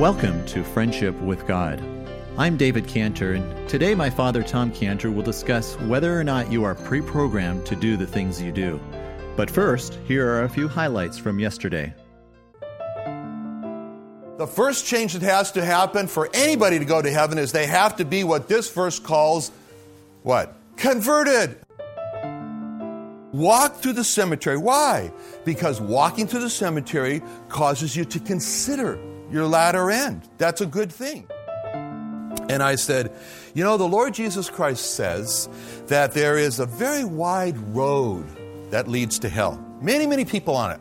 Welcome to Friendship with God. I'm David Cantor, and today my father Tom Cantor will discuss whether or not you are pre programmed to do the things you do. But first, here are a few highlights from yesterday. The first change that has to happen for anybody to go to heaven is they have to be what this verse calls what? Converted. Walk through the cemetery. Why? Because walking through the cemetery causes you to consider your latter end. That's a good thing. And I said, You know, the Lord Jesus Christ says that there is a very wide road that leads to hell. Many, many people on it.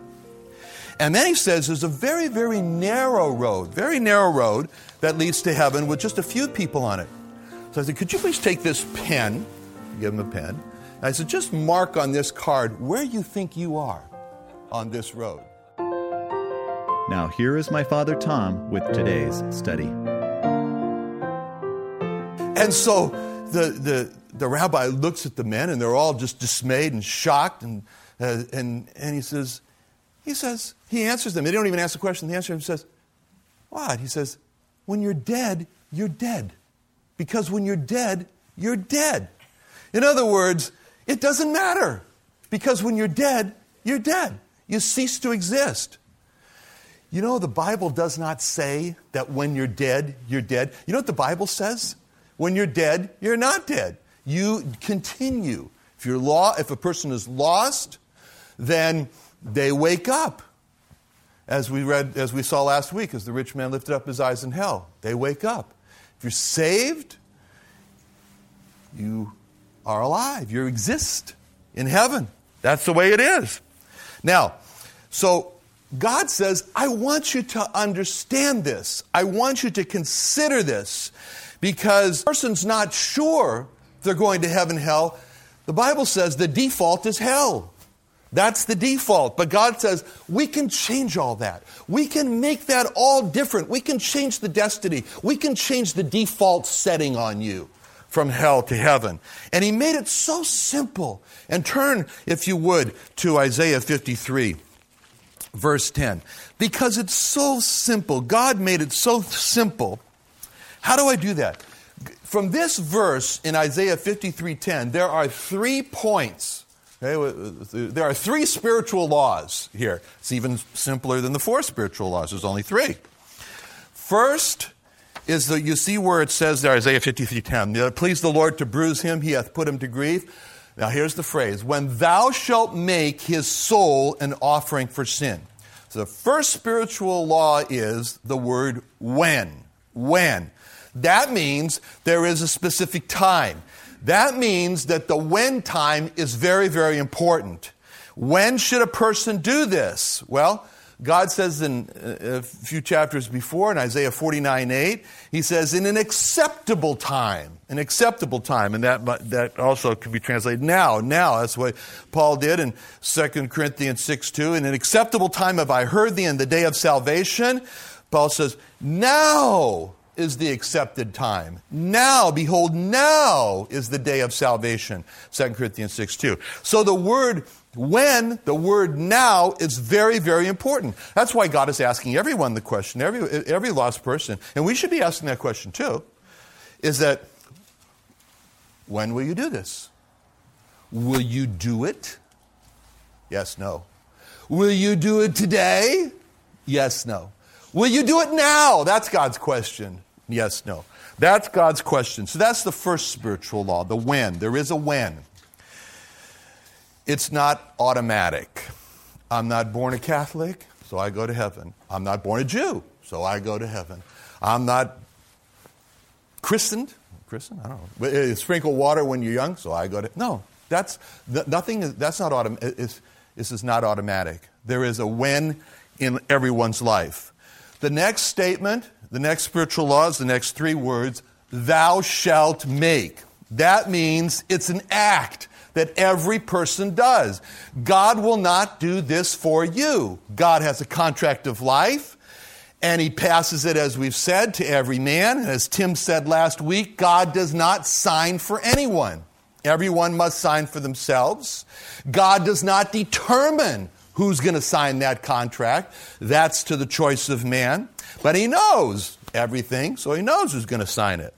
And then he says there's a very, very narrow road, very narrow road that leads to heaven with just a few people on it. So I said, Could you please take this pen? Give him a pen. And I said, Just mark on this card where you think you are on this road. Now, here is my father Tom with today's study. And so the, the, the rabbi looks at the men, and they're all just dismayed and shocked. And, uh, and, and he says, he says, he answers them. They don't even ask the question. The answer him says, What? He says, When you're dead, you're dead. Because when you're dead, you're dead. In other words, it doesn't matter. Because when you're dead, you're dead. You cease to exist. You know, the Bible does not say that when you're dead, you're dead. You know what the Bible says? When you're dead, you're not dead. You continue. If you're law, if a person is lost, then they wake up. As we read, as we saw last week, as the rich man lifted up his eyes in hell, they wake up. If you're saved, you are alive. You exist in heaven. That's the way it is. Now, so God says, I want you to understand this. I want you to consider this because a person's not sure they're going to heaven, hell. The Bible says the default is hell. That's the default. But God says we can change all that. We can make that all different. We can change the destiny. We can change the default setting on you from hell to heaven. And He made it so simple. And turn, if you would, to Isaiah 53, verse 10. Because it's so simple. God made it so simple. How do I do that? From this verse in Isaiah 53:10, there are three points Okay? There are three spiritual laws here. It's even simpler than the four spiritual laws. There's only three. First is that you see where it says there, Isaiah 53:10, please the Lord to bruise him, he hath put him to grief. Now here's the phrase, when thou shalt make his soul an offering for sin. So the first spiritual law is the word when. When. That means there is a specific time. That means that the when time is very, very important. When should a person do this? Well, God says in uh, a few chapters before, in Isaiah 49 8, He says, in an acceptable time. An acceptable time. And that, that also can be translated now. Now. That's what Paul did in 2 Corinthians 6 2. In an acceptable time have I heard thee in the day of salvation. Paul says, now is the accepted time. Now, behold, now is the day of salvation. 2 Corinthians 6 2. So the word when, the word now, is very, very important. That's why God is asking everyone the question, every, every lost person, and we should be asking that question too, is that when will you do this? Will you do it? Yes, no. Will you do it today? Yes, no. Will you do it now? That's God's question. Yes, no. That's God's question. So that's the first spiritual law, the when. There is a when. It's not automatic. I'm not born a Catholic, so I go to heaven. I'm not born a Jew, so I go to heaven. I'm not christened. Christened? I don't know. Uh, sprinkle water when you're young, so I go to. No, that's nothing. That's not automatic. This is not automatic. There is a when in everyone's life. The next statement the next spiritual law is the next three words thou shalt make. That means it's an act that every person does. God will not do this for you. God has a contract of life, and He passes it, as we've said, to every man. As Tim said last week, God does not sign for anyone. Everyone must sign for themselves. God does not determine who's going to sign that contract. That's to the choice of man. But he knows everything, so he knows who's going to sign it.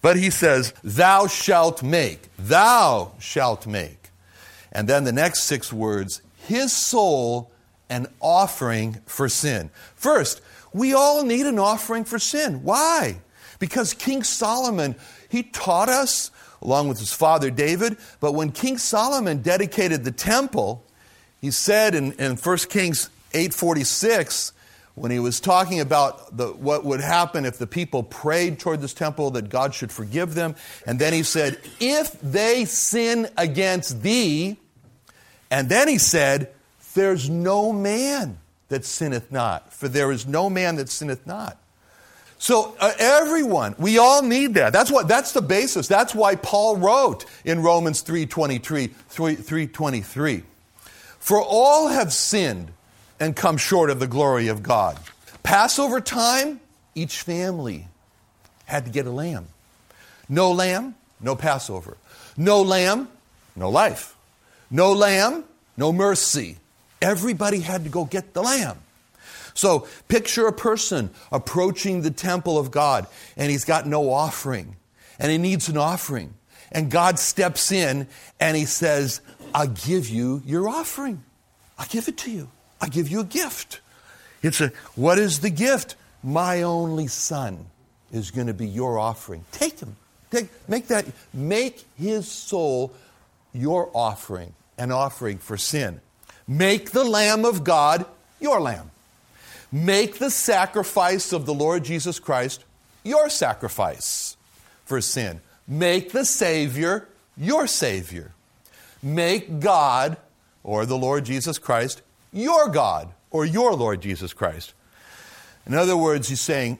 But he says, Thou shalt make, thou shalt make. And then the next six words, his soul an offering for sin. First, we all need an offering for sin. Why? Because King Solomon, he taught us, along with his father David, but when King Solomon dedicated the temple, he said in, in 1 Kings 846, when he was talking about the, what would happen if the people prayed toward this temple that God should forgive them. And then he said, If they sin against thee, and then he said, There's no man that sinneth not, for there is no man that sinneth not. So uh, everyone, we all need that. That's what that's the basis. That's why Paul wrote in Romans 3:23, 3:23. For all have sinned and come short of the glory of God. Passover time, each family had to get a lamb. No lamb, no Passover. No lamb, no life. No lamb, no mercy. Everybody had to go get the lamb. So picture a person approaching the temple of God and he's got no offering and he needs an offering. And God steps in and he says, I'll give you your offering. I'll give it to you. I give you a gift. It's a, what is the gift? My only son is going to be your offering. Take him. Take, make that, make his soul your offering, an offering for sin. Make the Lamb of God your lamb. Make the sacrifice of the Lord Jesus Christ your sacrifice for sin. Make the Savior your Savior. Make God, or the Lord Jesus Christ, your God or your Lord Jesus Christ. In other words, he's saying,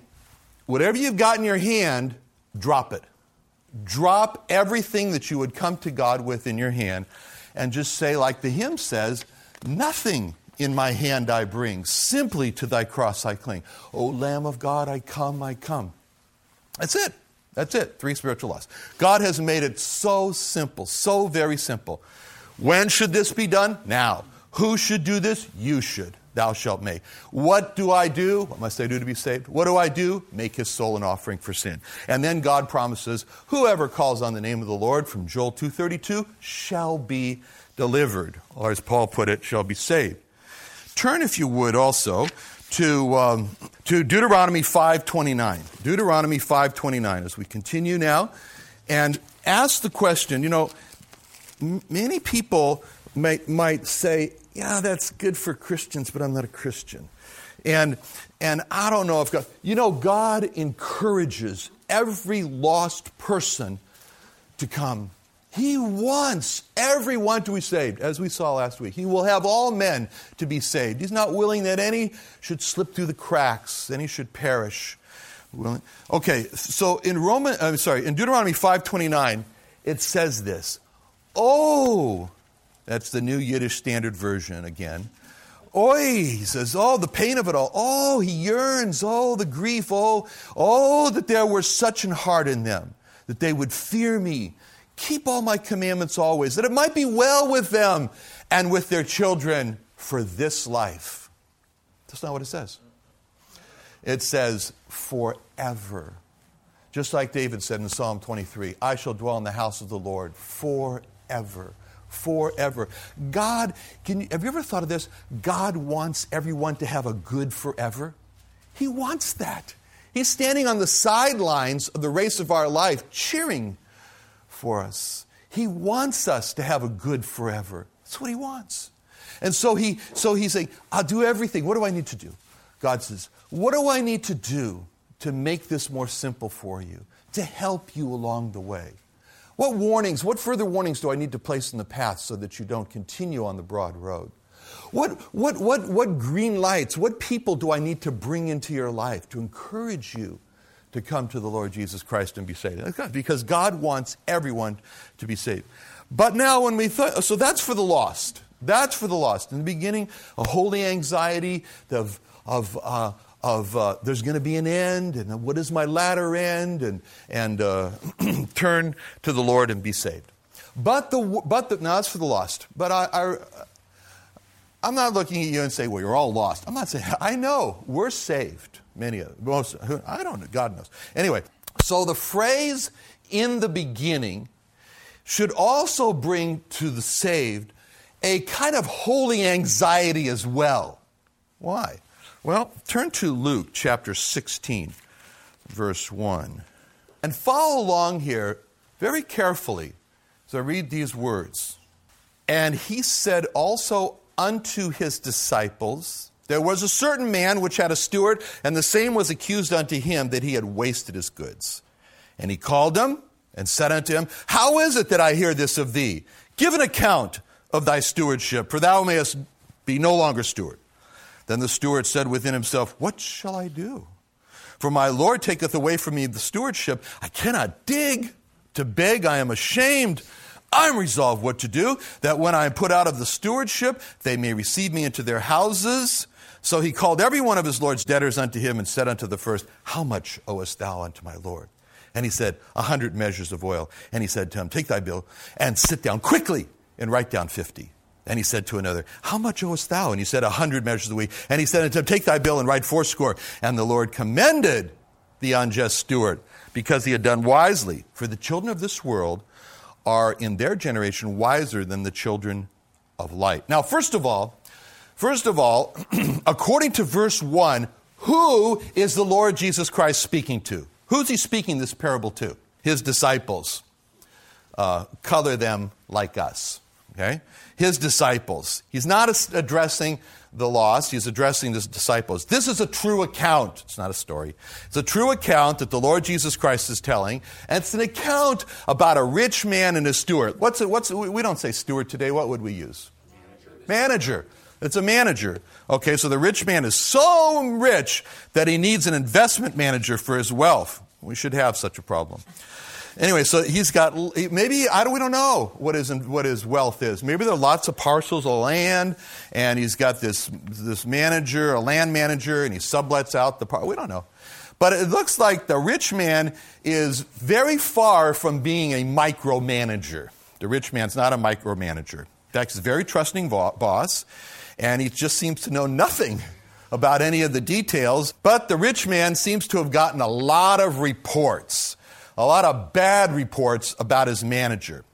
whatever you've got in your hand, drop it. Drop everything that you would come to God with in your hand and just say, like the hymn says, nothing in my hand I bring, simply to thy cross I cling. O Lamb of God, I come, I come. That's it. That's it. Three spiritual laws. God has made it so simple, so very simple. When should this be done? Now. Who should do this? You should. Thou shalt make. What do I do? What must I do to be saved? What do I do? Make his soul an offering for sin. And then God promises, whoever calls on the name of the Lord from Joel 2:32 shall be delivered, or as Paul put it, shall be saved. Turn, if you would, also to, um, to Deuteronomy 5.29. Deuteronomy 5.29 as we continue now and ask the question, you know, m- many people might, might say, yeah, that's good for Christians, but I'm not a Christian. And, and I don't know if God, you know, God encourages every lost person to come. He wants everyone to be saved, as we saw last week. He will have all men to be saved. He's not willing that any should slip through the cracks, any should perish. Okay, so in Roman, I'm sorry, in Deuteronomy 5:29, it says this: "Oh, that's the New Yiddish Standard Version again. Oi, he says, oh, the pain of it all. Oh, he yearns. Oh, the grief. Oh, oh, that there were such an heart in them, that they would fear me, keep all my commandments always, that it might be well with them and with their children for this life. That's not what it says. It says, forever. Just like David said in Psalm 23, I shall dwell in the house of the Lord forever forever. God, can you, have you ever thought of this? God wants everyone to have a good forever. He wants that. He's standing on the sidelines of the race of our life, cheering for us. He wants us to have a good forever. That's what he wants. And so he so he's saying, I'll do everything. What do I need to do? God says, What do I need to do to make this more simple for you? To help you along the way. What warnings, what further warnings do I need to place in the path so that you don't continue on the broad road? What, what, what, what green lights, what people do I need to bring into your life to encourage you to come to the Lord Jesus Christ and be saved? Because God wants everyone to be saved. But now, when we thought, so that's for the lost. That's for the lost. In the beginning, a holy anxiety of, of, uh, of uh, there's going to be an end, and what is my latter end, and, and uh, turn to the Lord and be saved. But the, but the, now that's for the lost. But I, I, I'm not looking at you and saying, well, you're all lost. I'm not saying, I know, we're saved. Many of most, I don't know, God knows. Anyway, so the phrase in the beginning should also bring to the saved a kind of holy anxiety as well. Why? Well, turn to Luke chapter 16, verse 1, and follow along here very carefully as I read these words. And he said also unto his disciples, There was a certain man which had a steward, and the same was accused unto him that he had wasted his goods. And he called him and said unto him, How is it that I hear this of thee? Give an account of thy stewardship, for thou mayest be no longer steward. Then the steward said within himself, What shall I do? For my Lord taketh away from me the stewardship. I cannot dig. To beg, I am ashamed. I'm resolved what to do, that when I am put out of the stewardship, they may receive me into their houses. So he called every one of his Lord's debtors unto him and said unto the first, How much owest thou unto my Lord? And he said, A hundred measures of oil. And he said to him, Take thy bill and sit down quickly and write down fifty. And he said to another, How much owest thou? And he said, A hundred measures a week. And he said unto him, Take thy bill and write fourscore. And the Lord commended the unjust steward because he had done wisely. For the children of this world are in their generation wiser than the children of light. Now, first of all, first of all, according to verse 1, who is the Lord Jesus Christ speaking to? Who's he speaking this parable to? His disciples. Uh, color them like us. Okay? His disciples. He's not addressing the lost, he's addressing his disciples. This is a true account. It's not a story. It's a true account that the Lord Jesus Christ is telling, and it's an account about a rich man and his steward. What's what's we don't say steward today. What would we use? Manager. manager. It's a manager. Okay, so the rich man is so rich that he needs an investment manager for his wealth. We should have such a problem. Anyway, so he's got maybe I don't we don't know what his what his wealth is. Maybe there are lots of parcels of land, and he's got this this manager, a land manager, and he sublets out the part. We don't know, but it looks like the rich man is very far from being a micromanager. The rich man's not a micromanager. In fact, he's a very trusting boss, and he just seems to know nothing about any of the details. But the rich man seems to have gotten a lot of reports a lot of bad reports about his manager.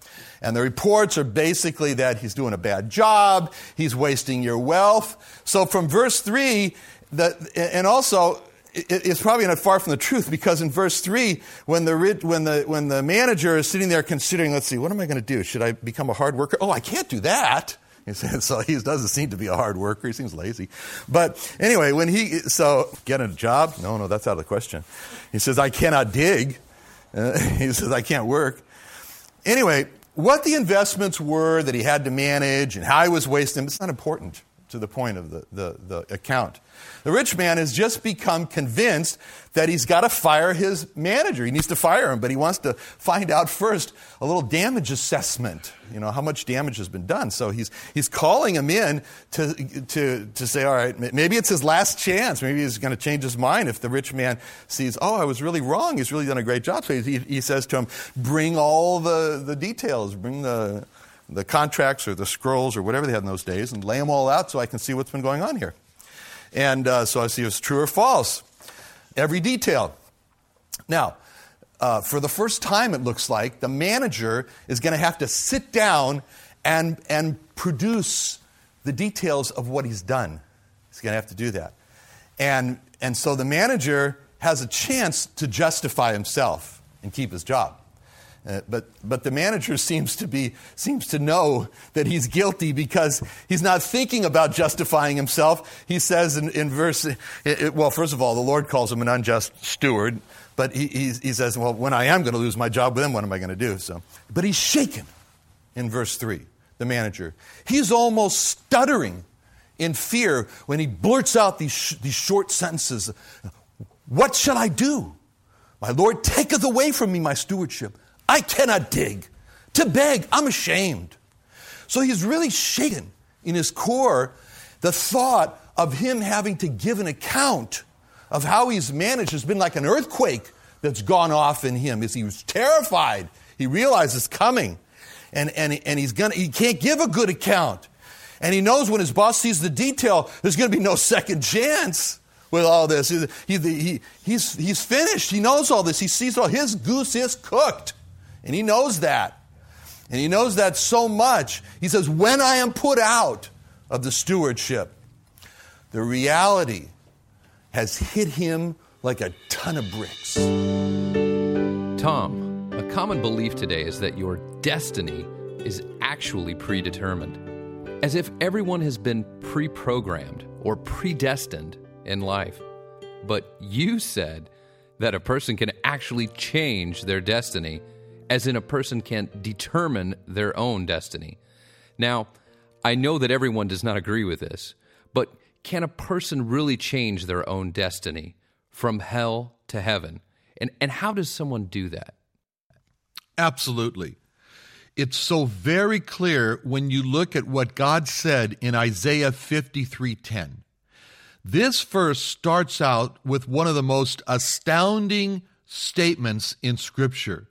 And the reports are basically that he's doing a bad job, he's wasting your wealth. So from verse 3, the, and also, it's probably not far from the truth because in verse 3, when the, when, the, when the manager is sitting there considering, let's see, what am I going to do? Should I become a hard worker? Oh, I can't do that. So he doesn't seem to be a hard worker. He seems lazy. But anyway, when he, so get a job? No, no, that's out of the question. He says, I cannot dig. Uh, he says, I can't work. Anyway, what the investments were that he had to manage and how he was wasting them, it's not important to the point of the, the, the account. The rich man has just become convinced that he's got to fire his manager. He needs to fire him, but he wants to find out first a little damage assessment, you know, how much damage has been done. So he's, he's calling him in to, to, to say, all right, maybe it's his last chance. Maybe he's going to change his mind if the rich man sees, oh, I was really wrong. He's really done a great job. So he, he says to him, bring all the, the details, bring the, the contracts or the scrolls or whatever they had in those days and lay them all out so I can see what's been going on here. And uh, so I see if it's true or false. Every detail. Now, uh, for the first time, it looks like the manager is going to have to sit down and, and produce the details of what he's done. He's going to have to do that. And, and so the manager has a chance to justify himself and keep his job. Uh, but, but the manager seems to, be, seems to know that he's guilty because he's not thinking about justifying himself. He says in, in verse, it, it, well, first of all, the Lord calls him an unjust steward, but he, he, he says, well, when I am going to lose my job him, what am I going to do? So, but he's shaken in verse 3, the manager. He's almost stuttering in fear when he blurts out these, sh- these short sentences What shall I do? My Lord taketh away from me my stewardship. I cannot dig. To beg, I'm ashamed. So he's really shaken in his core the thought of him having to give an account of how he's managed has been like an earthquake that's gone off in him. As he was terrified, he realizes it's coming, and, and, and he's gonna, he can't give a good account. And he knows when his boss sees the detail, there's going to be no second chance with all this. He, he, he, he's, he's finished. He knows all this. He sees all his goose is cooked. And he knows that. And he knows that so much. He says, When I am put out of the stewardship, the reality has hit him like a ton of bricks. Tom, a common belief today is that your destiny is actually predetermined, as if everyone has been pre programmed or predestined in life. But you said that a person can actually change their destiny, as in a person can determine their own destiny. Now, I know that everyone does not agree with this, but can a person really change their own destiny from hell to heaven? And, and how does someone do that? Absolutely. It's so very clear when you look at what God said in Isaiah 53:10. This verse starts out with one of the most astounding statements in Scripture.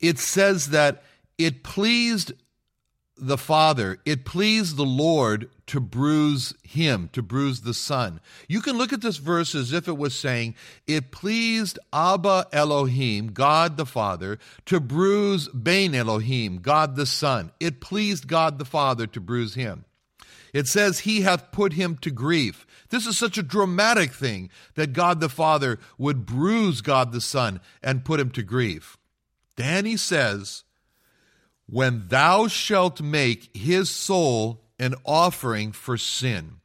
It says that it pleased the Father, it pleased the Lord to bruise him, to bruise the Son. You can look at this verse as if it was saying, It pleased Abba Elohim, God the Father, to bruise Ben Elohim, God the Son. It pleased God the Father to bruise him. It says, He hath put him to grief. This is such a dramatic thing that God the Father would bruise God the Son and put him to grief. He says, When thou shalt make his soul an offering for sin.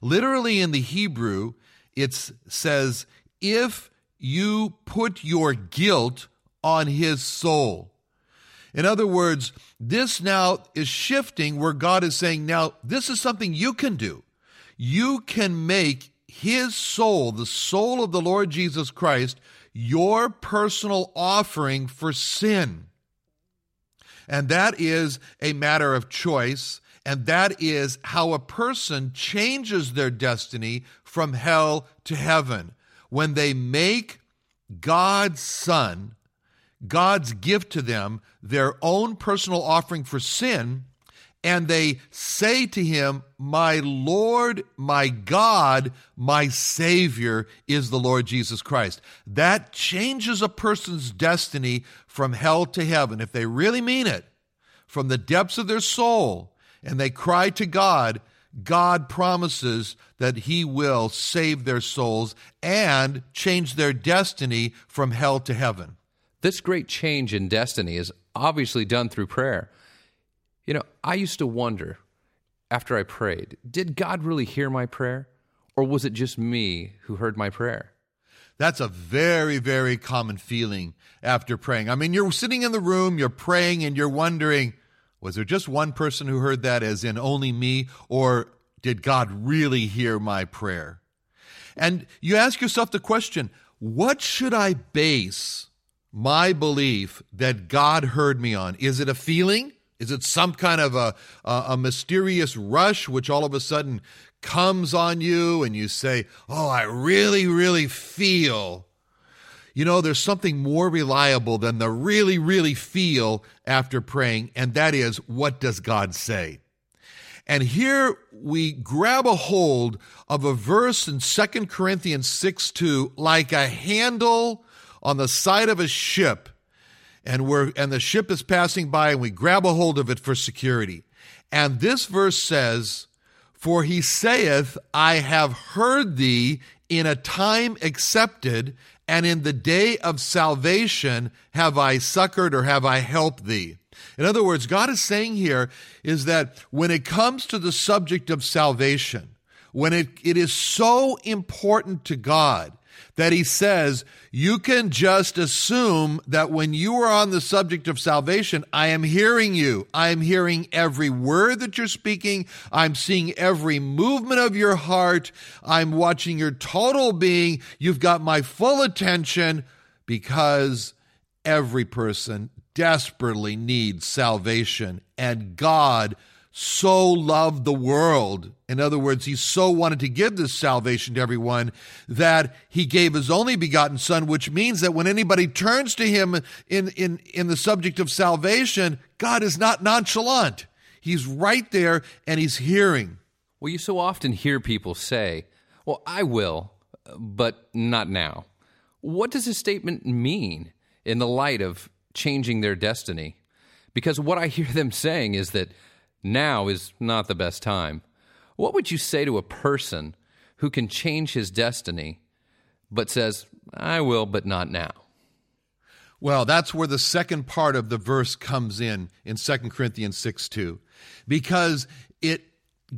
Literally in the Hebrew, it says, If you put your guilt on his soul. In other words, this now is shifting where God is saying, now, this is something you can do you can make his soul, the soul of the Lord Jesus Christ, your personal offering for sin. And that is a matter of choice. And that is how a person changes their destiny from hell to heaven. When they make God's Son, God's gift to them, their own personal offering for sin, and they say to him, My Lord, my God, my Savior is the Lord Jesus Christ. That changes a person's destiny from hell to heaven. If they really mean it, from the depths of their soul, and they cry to God, God promises that He will save their souls and change their destiny from hell to heaven. This great change in destiny is obviously done through prayer. You know, I used to wonder after I prayed, did God really hear my prayer? Or was it just me who heard my prayer? That's a very, very common feeling after praying. I mean, you're sitting in the room, you're praying, and you're wondering, was there just one person who heard that, as in only me? Or did God really hear my prayer? And you ask yourself the question, what should I base my belief that God heard me on? Is it a feeling? Is it some kind of a, a, a, mysterious rush which all of a sudden comes on you and you say, Oh, I really, really feel. You know, there's something more reliable than the really, really feel after praying, and that is, what does God say? And here we grab a hold of a verse in 2 Corinthians 6 2, like a handle on the side of a ship and we're and the ship is passing by and we grab a hold of it for security. And this verse says, For he saith, I have heard thee in a time accepted, and in the day of salvation have I succored or have I helped thee. In other words, God is saying here is that when it comes to the subject of salvation, when it, it is so important to God that he says, you can just assume that when you are on the subject of salvation, I am hearing you. I am hearing every word that you're speaking. I'm seeing every movement of your heart. I'm watching your total being. You've got my full attention because every person desperately needs salvation and God so loved the world. In other words, he so wanted to give this salvation to everyone that he gave his only begotten son, which means that when anybody turns to him in, in, in the subject of salvation, God is not nonchalant. He's right there and he's hearing. Well, you so often hear people say, Well, I will, but not now. What does this statement mean in the light of changing their destiny? Because what I hear them saying is that now is not the best time. What would you say to a person who can change his destiny but says, I will, but not now? Well, that's where the second part of the verse comes in in 2 Corinthians 6 2, because it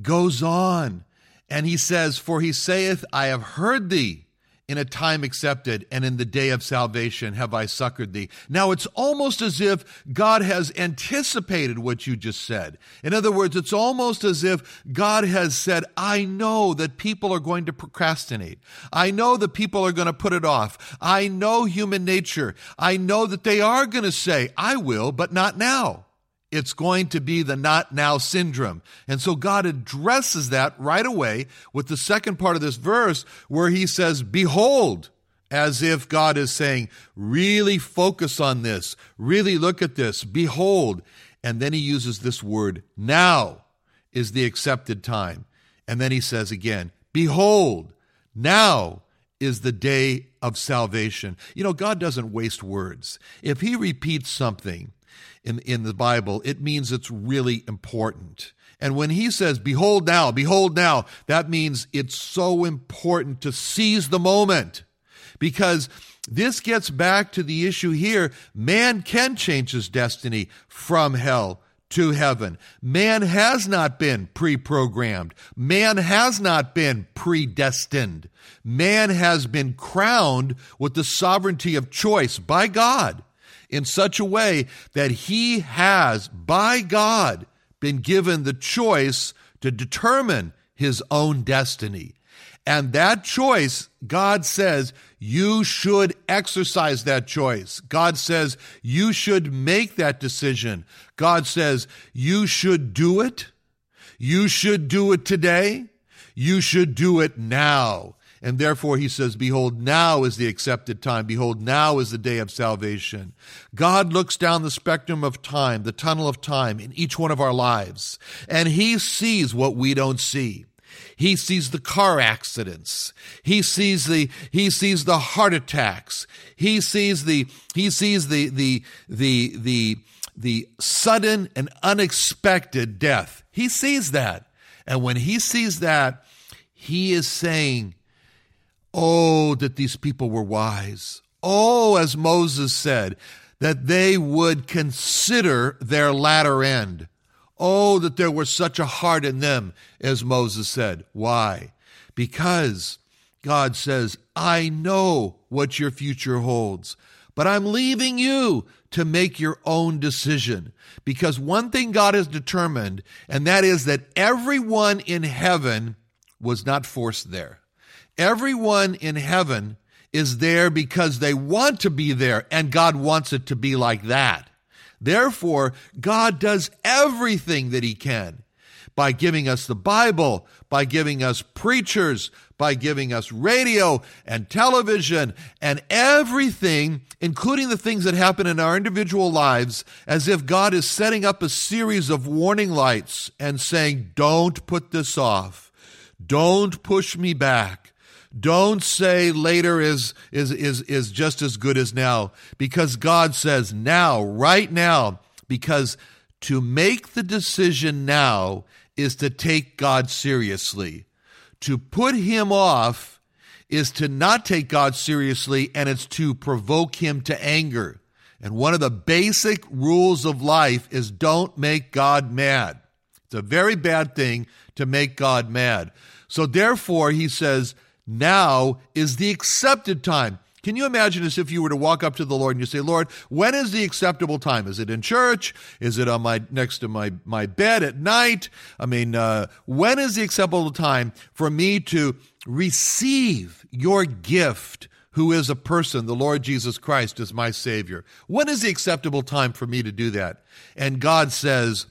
goes on. And he says, For he saith, I have heard thee in a time accepted, and in the day of salvation have I succored thee. Now it's almost as if God has anticipated what you just said. In other words, it's almost as if God has said, I know that people are going to procrastinate. I know that people are going to put it off. I know human nature. I know that they are going to say, I will, but not now it's going to be the not now syndrome. And so God addresses that right away with the second part of this verse where he says, Behold, as if God is saying, really focus on this, really look at this, behold. And then he uses this word, now is the accepted time. And then he says again, Behold, now is the day of salvation. You know, God doesn't waste words. If he repeats something, in, in the Bible, it means it's really important. And when he says, Behold now, behold now, that means it's so important to seize the moment. Because this gets back to the issue here man can change his destiny from hell to heaven. Man has not been pre programmed, man has not been predestined. Man has been crowned with the sovereignty of choice by God in such a way that he has, by God, been given the choice to determine his own destiny. And that choice, God says, you should exercise that choice. God says, you should make that decision. God says, you should do it. You should do it today. You should do it now. And therefore, he says, Behold, now is the accepted time. Behold, now is the day of salvation. God looks down the spectrum of time, the tunnel of time in each one of our lives, and he sees what we don't see. He sees the car accidents. He sees the he sees the heart attacks. He sees the he sees the the the the the sudden and unexpected death. He sees that. And when he sees that, he is saying, Oh, that these people were wise. Oh, as Moses said, that they would consider their latter end. Oh, that there was such a heart in them, as Moses said. Why? Because God says, I know what your future holds, but I'm leaving you to make your own decision. Because one thing God has determined, and that is that everyone in heaven was not forced there. Everyone in heaven is there because they want to be there, and God wants it to be like that. Therefore, God does everything that He can by giving us the Bible, by giving us preachers, by giving us radio and television and everything, including the things that happen in our individual lives, as if God is setting up a series of warning lights and saying, Don't put this off. Don't push me back. Don't say later is, is, is, is just as good as now, because God says now, right now, because to make the decision now is to take God seriously. To put him off is to not take God seriously, and it's to provoke him to anger. And one of the basic rules of life is don't make God mad. It's a very bad thing to make God mad. So therefore, he says, now is the accepted time. Can you imagine as if you were to walk up to the Lord and you say, Lord, when is the acceptable time? Is it in church? Is it on my next to my, my bed at night? I mean, uh, when is the acceptable time for me to receive your gift, who is a person, the Lord Jesus Christ as my Savior? When is the acceptable time for me to do that? And God says,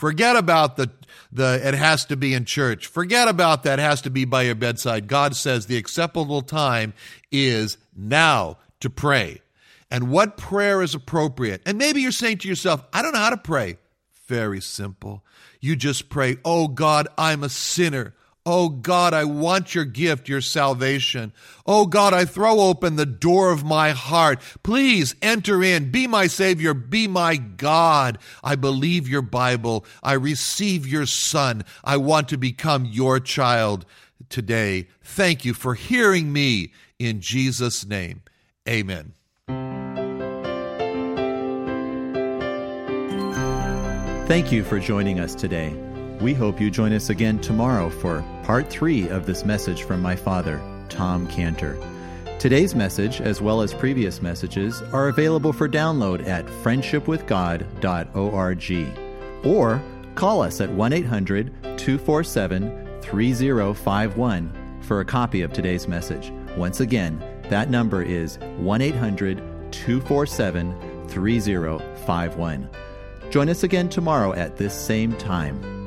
forget about the the it has to be in church. Forget about that, it has to be by your bedside. God says the acceptable time is now to pray. And what prayer is appropriate? And maybe you're saying to yourself, I don't know how to pray. very simple. You just pray, Oh God, I'm a sinner. Oh God, I want your gift, your salvation. Oh God, I throw open the door of my heart. Please enter in. Be my Savior. Be my God. I believe your Bible. I receive your Son. I want to become your child today. Thank you for hearing me in Jesus' name. Amen. Thank you for joining us today. We hope you join us again tomorrow for part three of this message from my father, Tom Cantor. Today's message, as well as previous messages, are available for download at friendshipwithgod.org or call us at 1 800 247 3051 for a copy of today's message. Once again, that number is 1 800 247 3051. Join us again tomorrow at this same time.